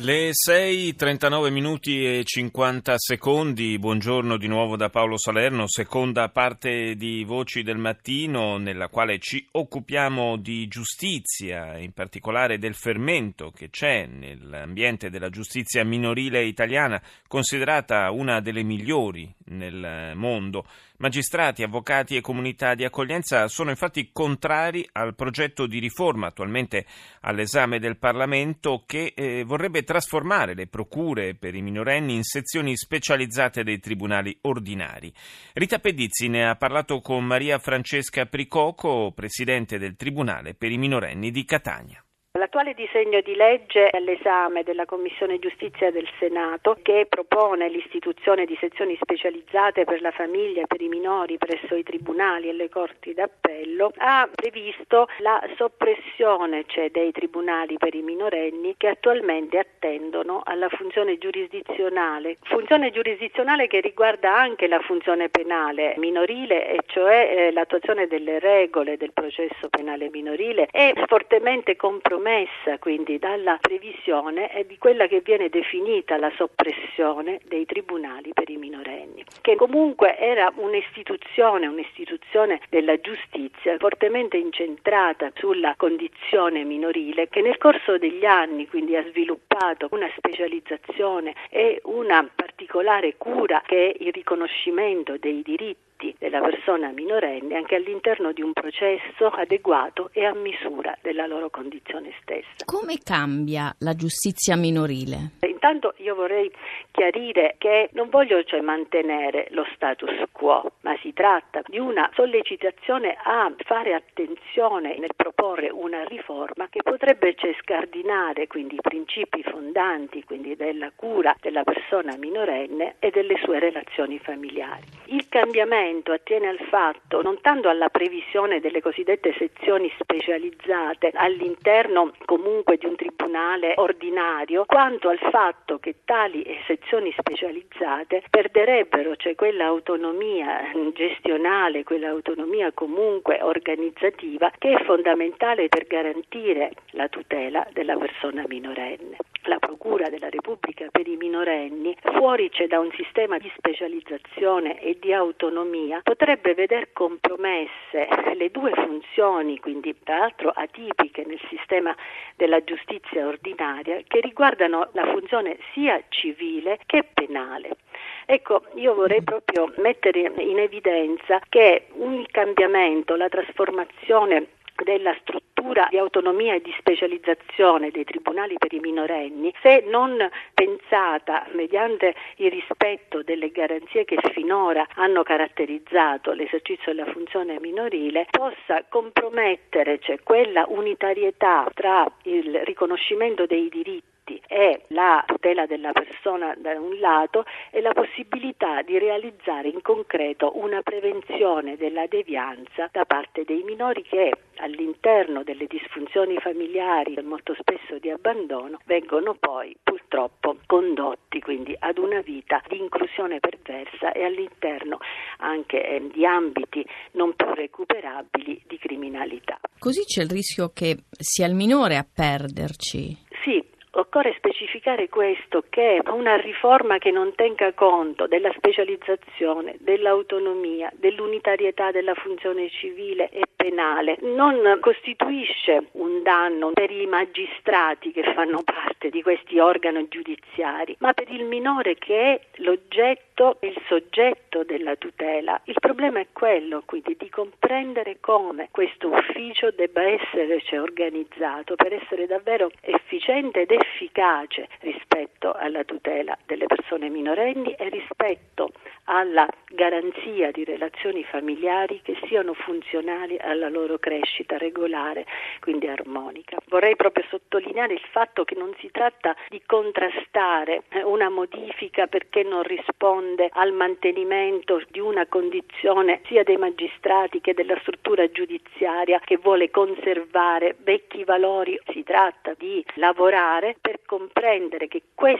Le 6, 39 minuti e 50 secondi, buongiorno di nuovo da Paolo Salerno, seconda parte di Voci del Mattino nella quale ci occupiamo di giustizia, in particolare del fermento che c'è nell'ambiente della giustizia minorile italiana, considerata una delle migliori nel mondo. Magistrati, avvocati e comunità di accoglienza sono infatti contrari al progetto di riforma attualmente all'esame del Parlamento che eh, vorrebbe trasformare le procure per i minorenni in sezioni specializzate dei tribunali ordinari. Rita Pedizzi ne ha parlato con Maria Francesca Pricoco, presidente del Tribunale per i minorenni di Catania. L'attuale disegno di legge è all'esame della Commissione Giustizia del Senato che propone l'istituzione di sezioni specializzate per la famiglia e per i minori presso i tribunali e le corti d'appello ha previsto la soppressione cioè, dei tribunali per i minorenni che attualmente attendono alla funzione giurisdizionale, funzione giurisdizionale che riguarda anche la funzione penale minorile e cioè eh, l'attuazione delle regole del processo penale minorile è fortemente compromessa omessa quindi dalla previsione è di quella che viene definita la soppressione dei tribunali per i minorenni, che comunque era un'istituzione, un'istituzione della giustizia fortemente incentrata sulla condizione minorile che nel corso degli anni quindi ha sviluppato una specializzazione e una particolare cura che è il riconoscimento dei diritti della persona minorenne anche all'interno di un processo adeguato e a misura della loro condizione stessa. Come cambia la giustizia minorile? Intanto io vorrei chiarire che non voglio cioè mantenere lo status quo, ma si tratta di una sollecitazione a fare attenzione nel proporre una riforma che potrebbe cioè scardinare quindi i principi fondanti quindi della cura della persona minorenne e delle sue relazioni familiari. Il cambiamento attiene al fatto non tanto alla previsione delle cosiddette sezioni specializzate all'interno comunque di un tribunale ordinario, quanto al fatto fatto che tali sezioni specializzate perderebbero cioè quella gestionale, quell'autonomia comunque organizzativa che è fondamentale per garantire la tutela della persona minorenne. La Procura per i minorenni, fuori c'è da un sistema di specializzazione e di autonomia, potrebbe veder compromesse le due funzioni, quindi tra l'altro atipiche nel sistema della giustizia ordinaria, che riguardano la funzione sia civile che penale. Ecco, io vorrei proprio mettere in evidenza che un cambiamento, la trasformazione della struttura di autonomia e di specializzazione dei tribunali per i minorenni, se non pensata mediante il rispetto delle garanzie che finora hanno caratterizzato l'esercizio della funzione minorile, possa compromettere cioè, quella unitarietà tra il riconoscimento dei diritti e la tutela della persona da un lato e la possibilità di realizzare in concreto una prevenzione della devianza da parte dei minori che all'interno delle disfunzioni familiari e molto spesso di abbandono vengono poi purtroppo condotti quindi ad una vita di inclusione perversa e all'interno anche eh, di ambiti non più recuperabili di criminalità. Così c'è il rischio che sia il minore a perderci. Occorre specificare questo, che una riforma che non tenga conto della specializzazione, dell'autonomia, dell'unitarietà della funzione civile e penale. Non costituisce un danno per i magistrati che fanno parte di questi organi giudiziari, ma per il minore che è l'oggetto e il soggetto della tutela. Il problema è quello quindi di comprendere come questo ufficio debba essere cioè, organizzato per essere davvero efficiente ed efficace rispetto alla tutela delle persone minorenni e rispetto alla garanzia di relazioni familiari che siano funzionali alla loro crescita regolare, quindi armonica. Vorrei proprio sottolineare il fatto che non si tratta di contrastare una modifica perché non risponde al mantenimento di una condizione sia dei magistrati che della struttura giudiziaria che vuole conservare vecchi valori. Si tratta di lavorare per comprendere che questo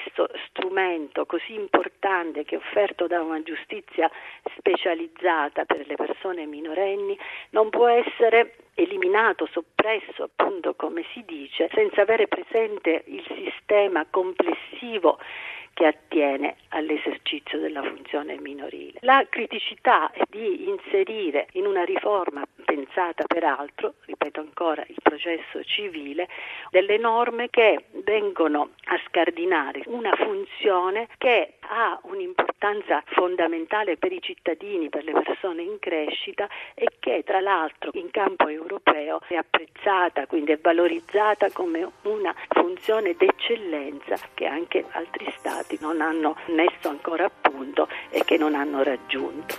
strumento così importante che è offerto da una giustizia specializzata per le persone minorenni non può essere eliminato, soppresso appunto come si dice, senza avere presente il sistema complessivo che attiene all'esercizio della funzione minorile. La criticità è di inserire in una riforma pensata peraltro, ripeto ancora, il processo civile, delle norme che vengono a scardinare una funzione che ha un'importanza fondamentale per i cittadini, per le persone in crescita e che tra l'altro in campo europeo è apprezzata, quindi è valorizzata come una funzione d'eccellenza che anche altri stati non hanno messo ancora a punto e che non hanno raggiunto.